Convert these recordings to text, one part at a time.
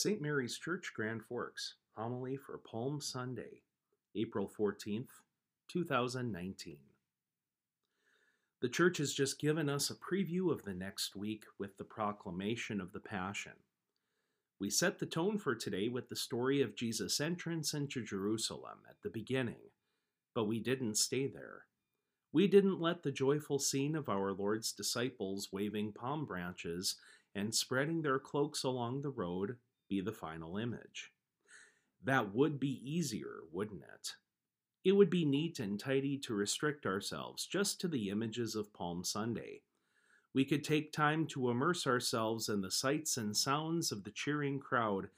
St. Mary's Church, Grand Forks, homily for Palm Sunday, April 14th, 2019. The Church has just given us a preview of the next week with the proclamation of the Passion. We set the tone for today with the story of Jesus' entrance into Jerusalem at the beginning, but we didn't stay there. We didn't let the joyful scene of our Lord's disciples waving palm branches and spreading their cloaks along the road be the final image. That would be easier, wouldn't it? It would be neat and tidy to restrict ourselves just to the images of Palm Sunday. We could take time to immerse ourselves in the sights and sounds of the cheering crowd,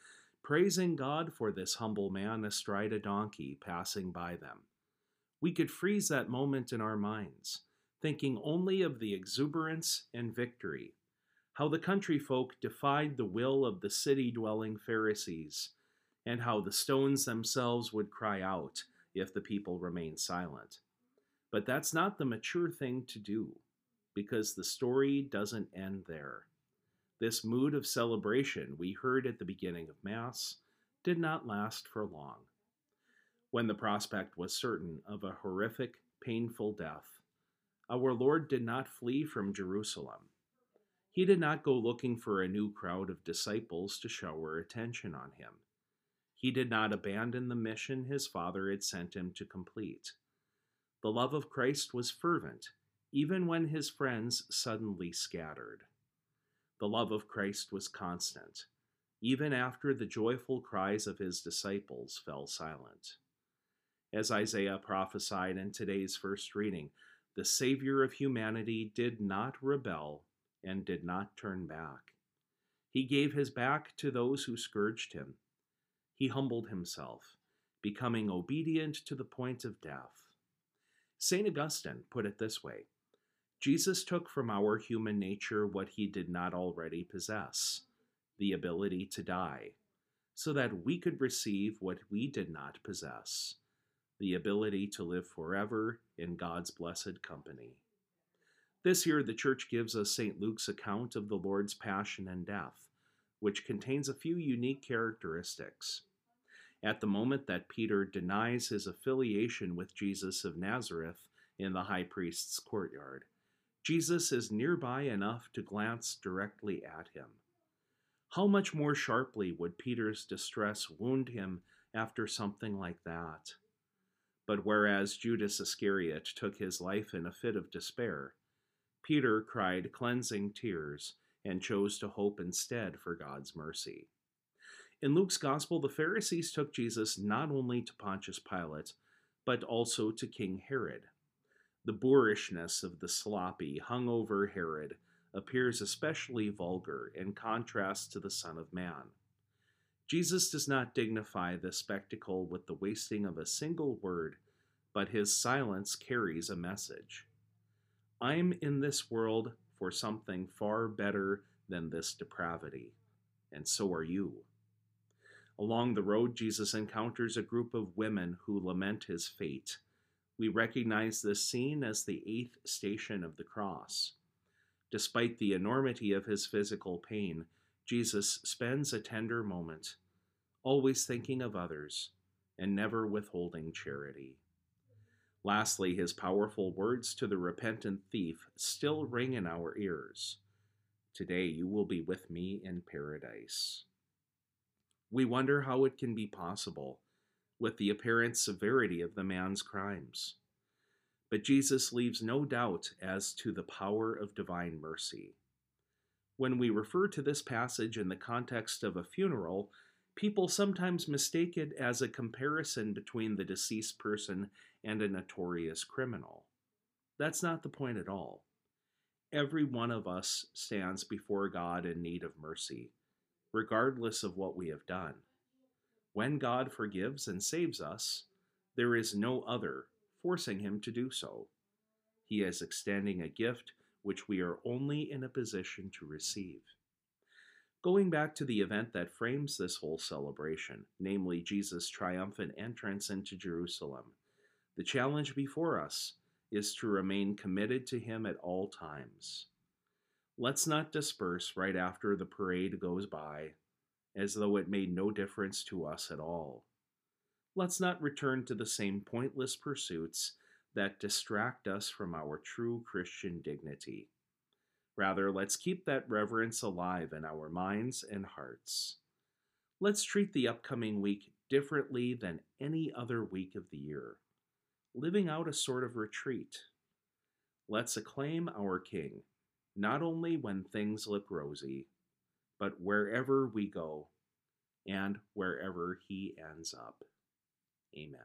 praising God for this humble man astride a donkey passing by them. We could freeze that moment in our minds, thinking only of the exuberance and victory how the country folk defied the will of the city dwelling Pharisees, and how the stones themselves would cry out if the people remained silent. But that's not the mature thing to do, because the story doesn't end there. This mood of celebration we heard at the beginning of Mass did not last for long. When the prospect was certain of a horrific, painful death, our Lord did not flee from Jerusalem he did not go looking for a new crowd of disciples to shower attention on him. He did not abandon the mission his Father had sent him to complete. The love of Christ was fervent, even when his friends suddenly scattered. The love of Christ was constant, even after the joyful cries of his disciples fell silent. As Isaiah prophesied in today's first reading, the Savior of humanity did not rebel and did not turn back. He gave his back to those who scourged him. He humbled himself, becoming obedient to the point of death. St. Augustine put it this way Jesus took from our human nature what he did not already possess the ability to die, so that we could receive what we did not possess the ability to live forever in God's blessed company. This year, the church gives us St. Luke's account of the Lord's passion and death, which contains a few unique characteristics. At the moment that Peter denies his affiliation with Jesus of Nazareth in the high priest's courtyard, Jesus is nearby enough to glance directly at him. How much more sharply would Peter's distress wound him after something like that? But whereas Judas Iscariot took his life in a fit of despair, Peter cried cleansing tears and chose to hope instead for God's mercy. In Luke's Gospel, the Pharisees took Jesus not only to Pontius Pilate, but also to King Herod. The boorishness of the sloppy, hungover Herod appears especially vulgar in contrast to the Son of Man. Jesus does not dignify the spectacle with the wasting of a single word, but his silence carries a message. I'm in this world for something far better than this depravity, and so are you. Along the road, Jesus encounters a group of women who lament his fate. We recognize this scene as the eighth station of the cross. Despite the enormity of his physical pain, Jesus spends a tender moment, always thinking of others and never withholding charity. Lastly, his powerful words to the repentant thief still ring in our ears Today you will be with me in paradise. We wonder how it can be possible with the apparent severity of the man's crimes. But Jesus leaves no doubt as to the power of divine mercy. When we refer to this passage in the context of a funeral, people sometimes mistake it as a comparison between the deceased person and a notorious criminal. That's not the point at all. Every one of us stands before God in need of mercy, regardless of what we have done. When God forgives and saves us, there is no other forcing him to do so. He is extending a gift which we are only in a position to receive. Going back to the event that frames this whole celebration, namely Jesus' triumphant entrance into Jerusalem, the challenge before us is to remain committed to Him at all times. Let's not disperse right after the parade goes by. as though it made no difference to us at all. Let's not return to the same pointless pursuits that distract us from our true Christian dignity. Rather, let's keep that reverence alive in our minds and hearts. Let's treat the upcoming week differently than any other week of the year, living out a sort of retreat. Let's acclaim our King, not only when things look rosy, but wherever we go and wherever he ends up. Amen.